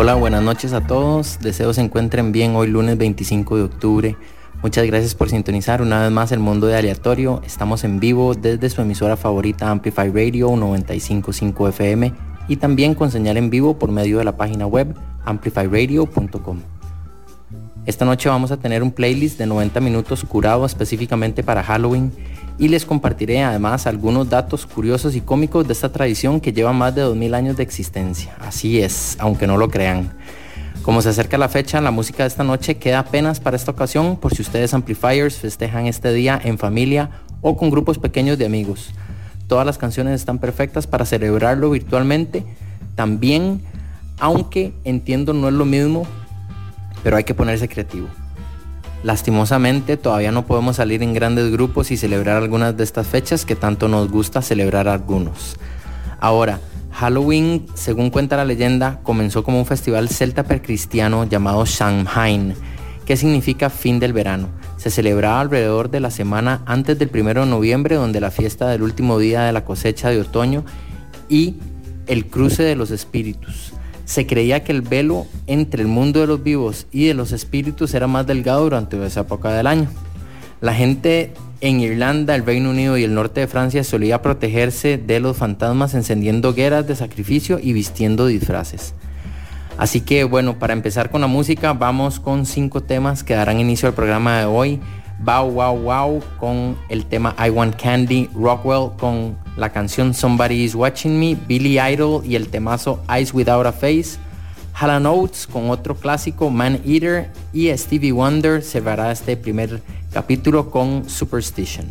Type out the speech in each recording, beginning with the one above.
Hola, buenas noches a todos. Deseo se encuentren bien hoy lunes 25 de octubre. Muchas gracias por sintonizar una vez más el mundo de aleatorio. Estamos en vivo desde su emisora favorita Amplify Radio 955 FM y también con señal en vivo por medio de la página web amplifyradio.com. Esta noche vamos a tener un playlist de 90 minutos curado específicamente para Halloween y les compartiré además algunos datos curiosos y cómicos de esta tradición que lleva más de 2000 años de existencia. Así es, aunque no lo crean. Como se acerca la fecha, la música de esta noche queda apenas para esta ocasión por si ustedes amplifiers festejan este día en familia o con grupos pequeños de amigos. Todas las canciones están perfectas para celebrarlo virtualmente. También, aunque entiendo no es lo mismo, pero hay que ponerse creativo. Lastimosamente todavía no podemos salir en grandes grupos y celebrar algunas de estas fechas que tanto nos gusta celebrar algunos. Ahora, Halloween, según cuenta la leyenda, comenzó como un festival celta precristiano llamado Samhain, que significa fin del verano. Se celebraba alrededor de la semana antes del 1 de noviembre, donde la fiesta del último día de la cosecha de otoño y el cruce de los espíritus. Se creía que el velo entre el mundo de los vivos y de los espíritus era más delgado durante esa época del año. La gente en Irlanda, el Reino Unido y el norte de Francia solía protegerse de los fantasmas encendiendo hogueras de sacrificio y vistiendo disfraces. Así que bueno, para empezar con la música, vamos con cinco temas que darán inicio al programa de hoy. Bow Wow Wow con el tema I Want Candy, Rockwell con la canción Somebody Is Watching Me, Billy Idol y el temazo Eyes Without a Face, Hall Oates con otro clásico Man Eater y Stevie Wonder cerrará este primer capítulo con Superstition.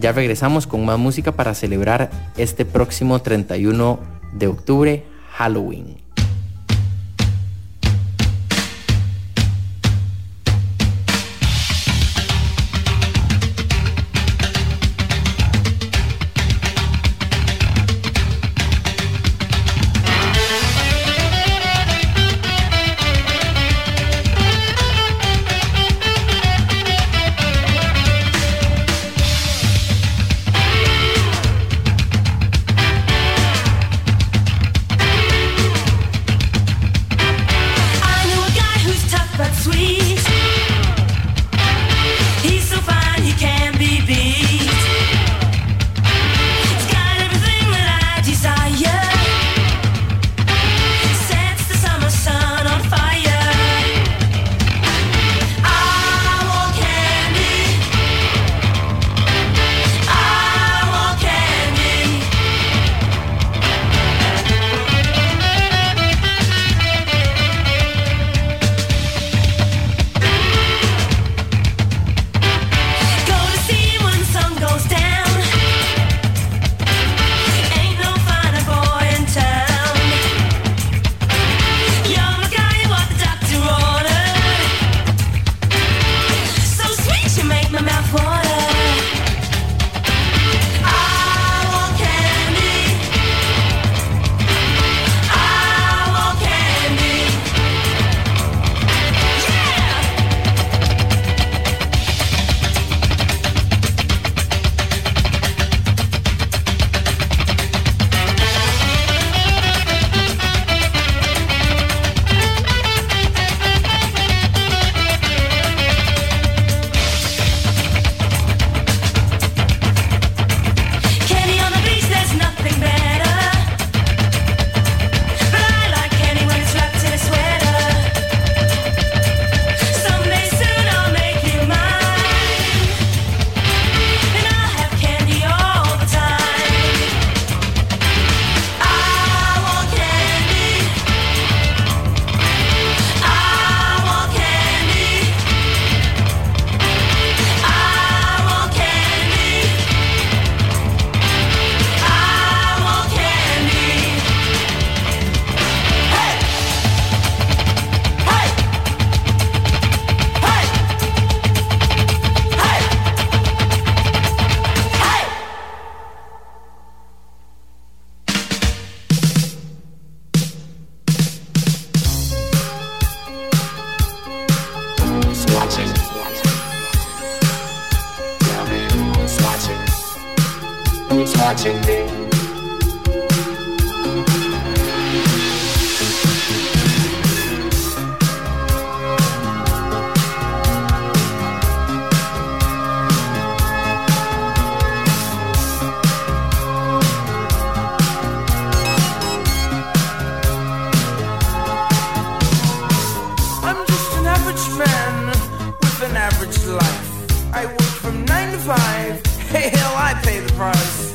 Ya regresamos con más música para celebrar este próximo 31 de octubre, Halloween. average man with an average life. I work from nine to five. Hey, hell, I pay the price.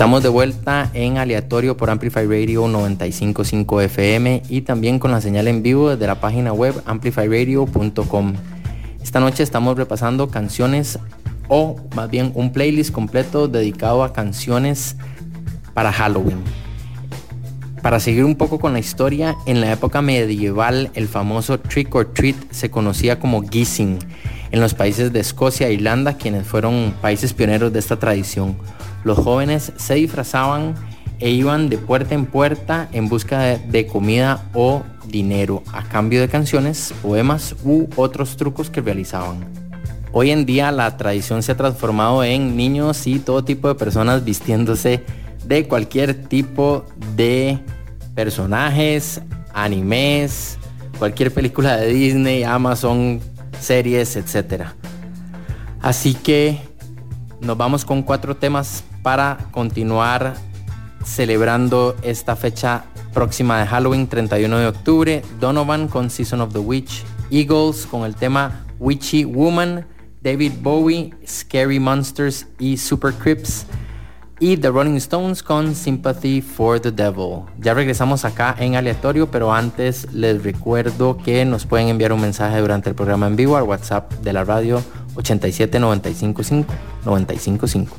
Estamos de vuelta en aleatorio por Amplify Radio 955 FM y también con la señal en vivo desde la página web amplifyradio.com. Esta noche estamos repasando canciones o más bien un playlist completo dedicado a canciones para Halloween. Para seguir un poco con la historia, en la época medieval el famoso trick or treat se conocía como guising en los países de Escocia e Irlanda, quienes fueron países pioneros de esta tradición. Los jóvenes se disfrazaban e iban de puerta en puerta en busca de, comida o dinero a cambio de canciones, poemas u otros trucos que realizaban. Hoy en día la tradición se ha transformado en niños y todo tipo de personas vistiéndose de cualquier tipo de personajes, animes, cualquier película de Disney, Amazon, series, etc. Así que nos vamos con cuatro temas para continuar celebrando esta fecha próxima de Halloween, 31 de octubre. Donovan con Season of the Witch, Eagles con el tema Witchy Woman, David Bowie, Scary Monsters y Super Crips y The Rolling Stones con Sympathy for the Devil. Ya regresamos acá en aleatorio, pero antes les recuerdo que nos pueden enviar un mensaje durante el programa en vivo al WhatsApp de la radio 87 955 955.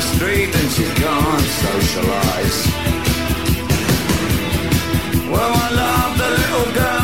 street and she can't socialize. Well, I love the little girl.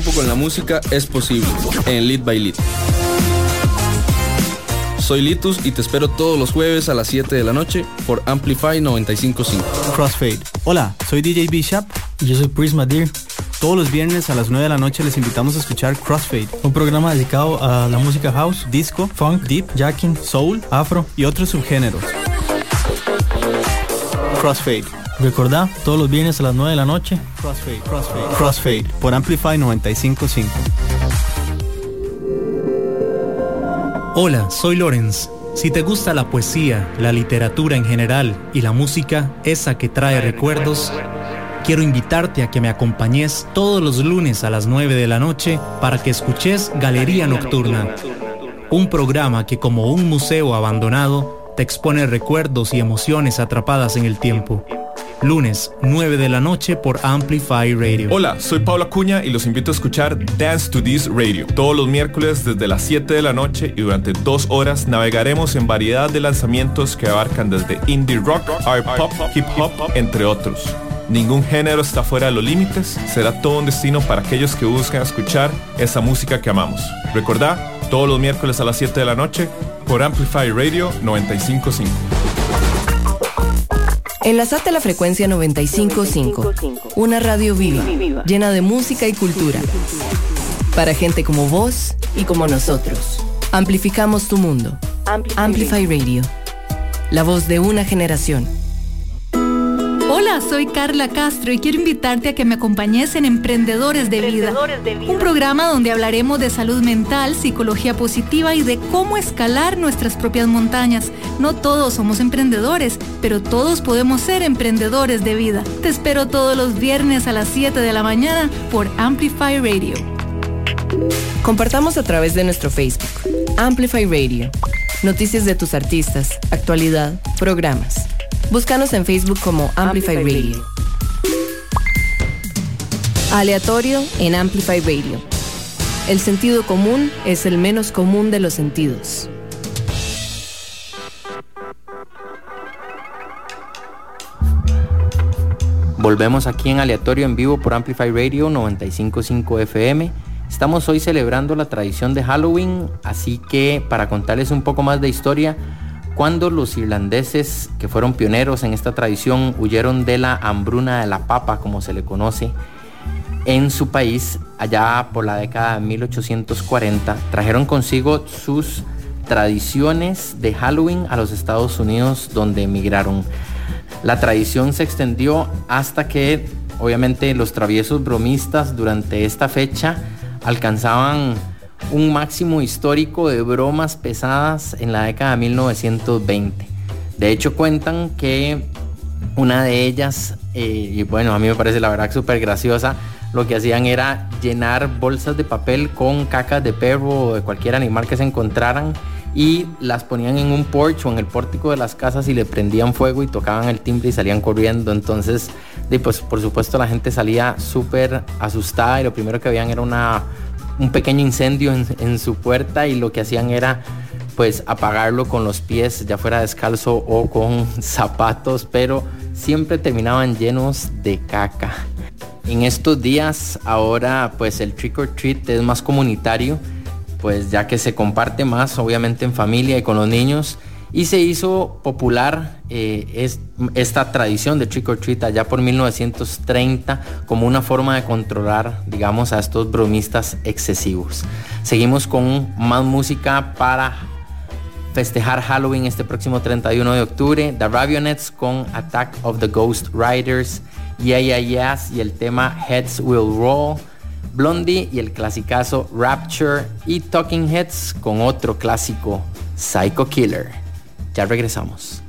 Tiempo con la música es posible en Lead by Lead. Soy Litus y te espero todos los jueves a las 7 de la noche por Amplify 955. Crossfade. Hola, soy DJ Bishop y yo soy Prisma Deer. Todos los viernes a las 9 de la noche les invitamos a escuchar Crossfade, un programa dedicado a la música house, disco, funk, deep, jacking, soul, afro y otros subgéneros. Crossfade. Recordá, todos los viernes a las 9 de la noche, Crossfade, Crossfade, Crossfade, por Amplify 955. Hola, soy Lorenz. Si te gusta la poesía, la literatura en general y la música, esa que trae recuerdos, quiero invitarte a que me acompañes todos los lunes a las 9 de la noche para que escuches Galería Nocturna, un programa que como un museo abandonado te expone recuerdos y emociones atrapadas en el tiempo. Lunes, 9 de la noche por Amplify Radio. Hola, soy Pablo Acuña y los invito a escuchar Dance to This Radio. Todos los miércoles desde las 7 de la noche y durante dos horas navegaremos en variedad de lanzamientos que abarcan desde indie rock, art pop, hip hop, entre otros. Ningún género está fuera de los límites, será todo un destino para aquellos que buscan escuchar esa música que amamos. Recordá, todos los miércoles a las 7 de la noche por Amplify Radio 955. Enlazate a la frecuencia 955, una radio viva, llena de música y cultura. Para gente como vos y como nosotros. Amplificamos tu mundo. Amplify Radio. La voz de una generación. Hola, soy Carla Castro y quiero invitarte a que me acompañes en Emprendedores de Vida, un programa donde hablaremos de salud mental, psicología positiva y de cómo escalar nuestras propias montañas. No todos somos emprendedores, pero todos podemos ser emprendedores de vida. Te espero todos los viernes a las 7 de la mañana por Amplify Radio. Compartamos a través de nuestro Facebook. Amplify Radio. Noticias de tus artistas, actualidad, programas. Búscanos en Facebook como Amplify Radio. Aleatorio en Amplify Radio. El sentido común es el menos común de los sentidos. Volvemos aquí en aleatorio en vivo por Amplify Radio 955 FM. Estamos hoy celebrando la tradición de Halloween, así que para contarles un poco más de historia, cuando los irlandeses que fueron pioneros en esta tradición huyeron de la hambruna de la papa, como se le conoce, en su país, allá por la década de 1840, trajeron consigo sus tradiciones de Halloween a los Estados Unidos donde emigraron. La tradición se extendió hasta que obviamente los traviesos bromistas durante esta fecha alcanzaban un máximo histórico de bromas pesadas en la década de 1920. De hecho cuentan que una de ellas, eh, y bueno, a mí me parece la verdad súper graciosa, lo que hacían era llenar bolsas de papel con cacas de perro o de cualquier animal que se encontraran y las ponían en un porche o en el pórtico de las casas y le prendían fuego y tocaban el timbre y salían corriendo. Entonces, pues por supuesto la gente salía súper asustada y lo primero que veían era una, un pequeño incendio en, su puerta y lo que hacían era pues apagarlo con los pies, ya fuera descalzo o con zapatos, pero siempre terminaban llenos de caca. En estos días ahora pues el trick or treat es más comunitario, pues ya que se comparte más obviamente en familia y con los niños y se hizo popular eh, es, esta tradición de trick or treat allá por 1930 como una forma de controlar digamos a estos bromistas excesivos. Seguimos con más música para festejar Halloween este próximo 31 de octubre. The Ravionettes con Attack of the Ghost Riders, Yeah Yeah Yes y el tema Heads Will Roll. Blondie y el clasicazo Rapture y Talking Heads con otro clásico Psycho Killer. Ya regresamos.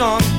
On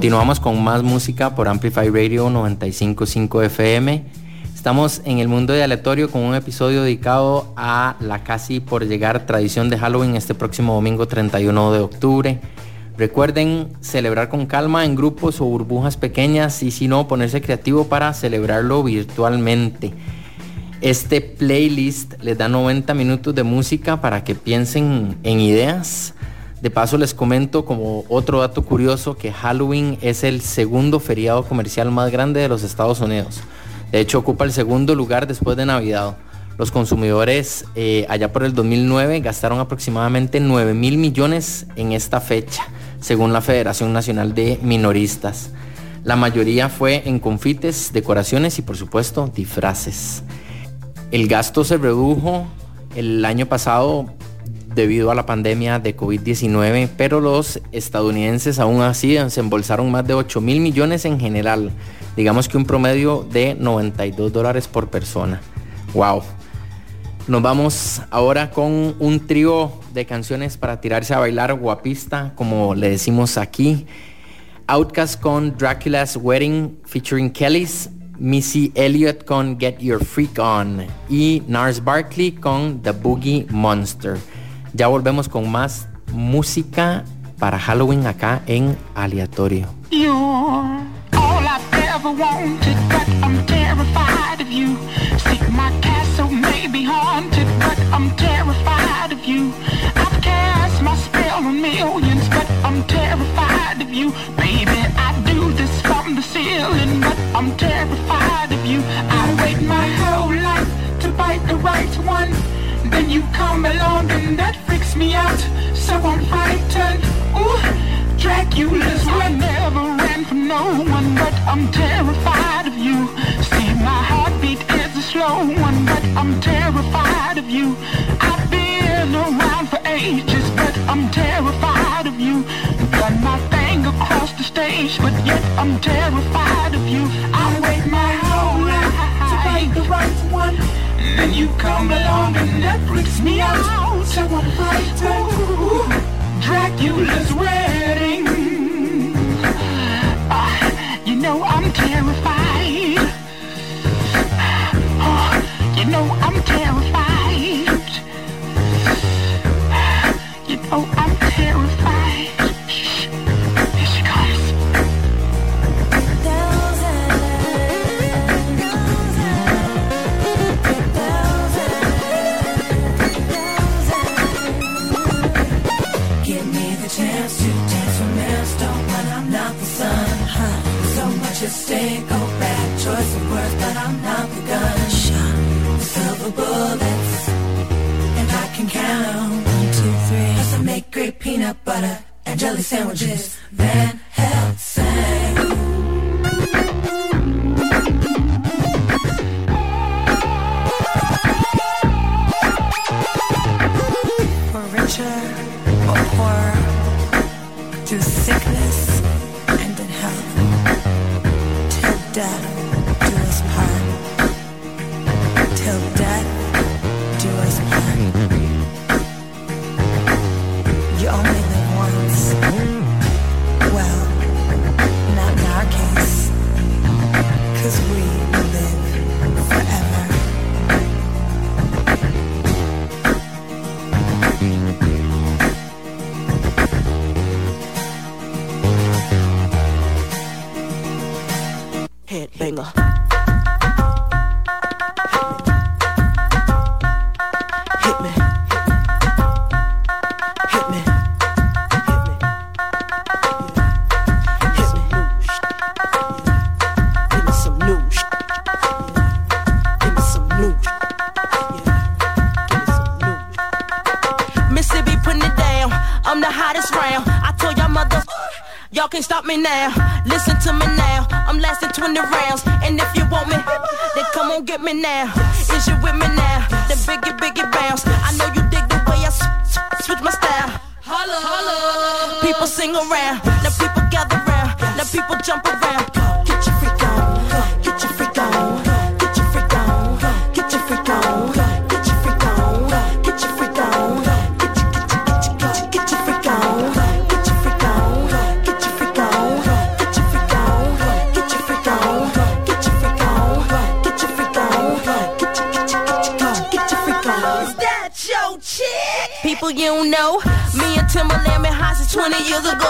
Continuamos con más música por Amplify Radio 955 FM. Estamos en el mundo de aleatorio con un episodio dedicado a la casi por llegar tradición de Halloween este próximo domingo 31 de octubre. Recuerden celebrar con calma en grupos o burbujas pequeñas y si no ponerse creativo para celebrarlo virtualmente. Este playlist les da 90 minutos de música para que piensen en ideas. De paso les comento como otro dato curioso que Halloween es el segundo feriado comercial más grande de los Estados Unidos. De hecho ocupa el segundo lugar después de Navidad. Los consumidores eh, allá por el 2009 gastaron aproximadamente 9 mil millones en esta fecha, según la Federación Nacional de Minoristas. La mayoría fue en confites, decoraciones y por supuesto disfraces. El gasto se redujo el año pasado debido a la pandemia de COVID-19, pero los estadounidenses aún así se embolsaron más de 8 mil millones en general, digamos que un promedio de 92 dólares por persona. ¡Wow! Nos vamos ahora con un trío de canciones para tirarse a bailar guapista, como le decimos aquí. Outcast con Dracula's Wedding featuring Kellys, Missy Elliott con Get Your Freak On y Nars Barkley con The Boogie Monster. Ya volvemos con más música para Halloween acá en Aleatorio. You're all I've ever wanted, but I'm terrified of you. See, my castle may be haunted, but I'm terrified of you. I've cast my spell on millions, but I'm terrified of you. Baby, I do this from the ceiling, but I'm terrified of you. I wait my whole life to bite the right one. You come along and that freaks me out. So I'm frightened. Ooh, Dracula's I never ran from no one, but I'm terrified of you. See, my heartbeat is a slow one, but I'm terrified of you. I've been around for ages, but I'm terrified of you. Done my thing across the stage, but yet I'm terrified of you. I wait my whole life to find the right one. Then you come along and that freaks me out. So I'm frightened. Dracula's wedding. Ah, you know I'm terrified. Oh, you know I'm terrified. Peanut butter and jelly sandwiches. Van another go.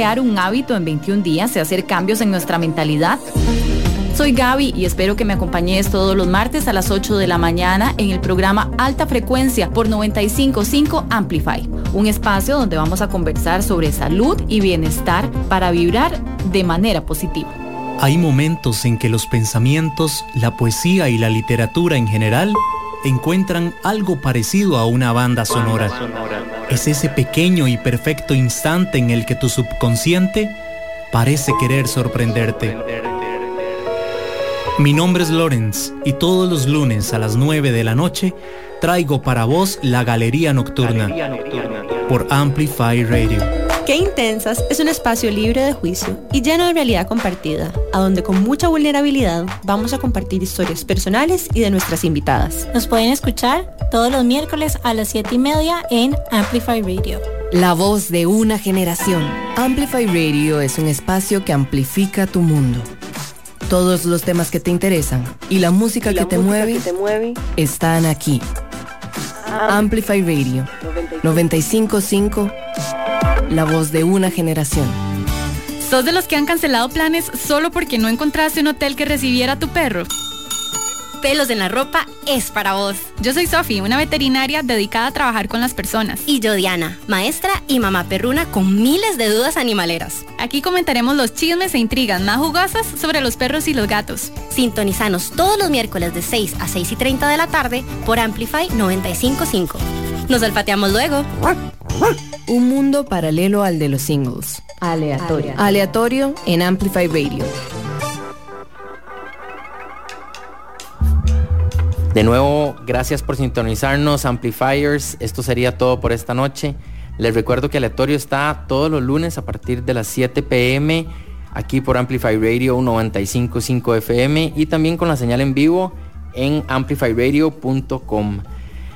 Crear un hábito en 21 días y hacer cambios en nuestra mentalidad? Soy Gaby y espero que me acompañes todos los martes a las 8 de la mañana en el programa Alta Frecuencia por 955 Amplify, un espacio donde vamos a conversar sobre salud y bienestar para vibrar de manera positiva. Hay momentos en que los pensamientos, la poesía y la literatura en general encuentran algo parecido a una banda sonora. Es ese pequeño y perfecto instante en el que tu subconsciente parece querer sorprenderte. Mi nombre es Lorenz y todos los lunes a las 9 de la noche traigo para vos la Galería Nocturna por Amplify Radio. Qué Intensas es un espacio libre de juicio y lleno de realidad compartida, a donde con mucha vulnerabilidad vamos a compartir historias personales y de nuestras invitadas. Nos pueden escuchar todos los miércoles a las 7 y media en Amplify Radio. La voz de una generación. Amplify Radio es un espacio que amplifica tu mundo. Todos los temas que te interesan y la música, que, te mueve, que te mueve están aquí. Amplify Radio 955, la voz de una generación. ¿Sos de los que han cancelado planes solo porque no encontraste un hotel que recibiera a tu perro? Pelos en la ropa es para vos. Yo soy Sofi, una veterinaria dedicada a trabajar con las personas. Y yo Diana, maestra y mamá perruna con miles de dudas animaleras. Aquí comentaremos los chismes e intrigas más jugosas sobre los perros y los gatos. Sintonizanos todos los miércoles de 6 a 6 y 30 de la tarde por Amplify 955. Nos olfateamos luego. Un mundo paralelo al de los singles. Aleatorio. Aleatorio en Amplify Radio. De nuevo, gracias por sintonizarnos, Amplifiers. Esto sería todo por esta noche. Les recuerdo que Aleatorio está todos los lunes a partir de las 7 pm aquí por Amplify Radio 955 FM y también con la señal en vivo en amplifyradio.com.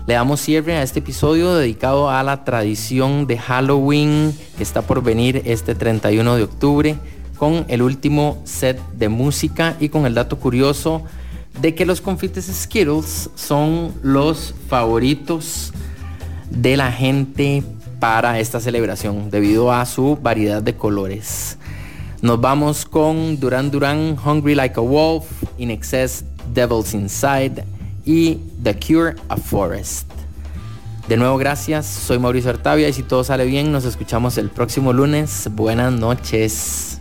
Le damos cierre a este episodio dedicado a la tradición de Halloween que está por venir este 31 de octubre con el último set de música y con el dato curioso de que los confites Skittles son los favoritos de la gente para esta celebración debido a su variedad de colores. Nos vamos con Duran Duran, Hungry Like a Wolf, In Excess, Devils Inside y The Cure a Forest. De nuevo, gracias. Soy Mauricio Artavia y si todo sale bien, nos escuchamos el próximo lunes. Buenas noches.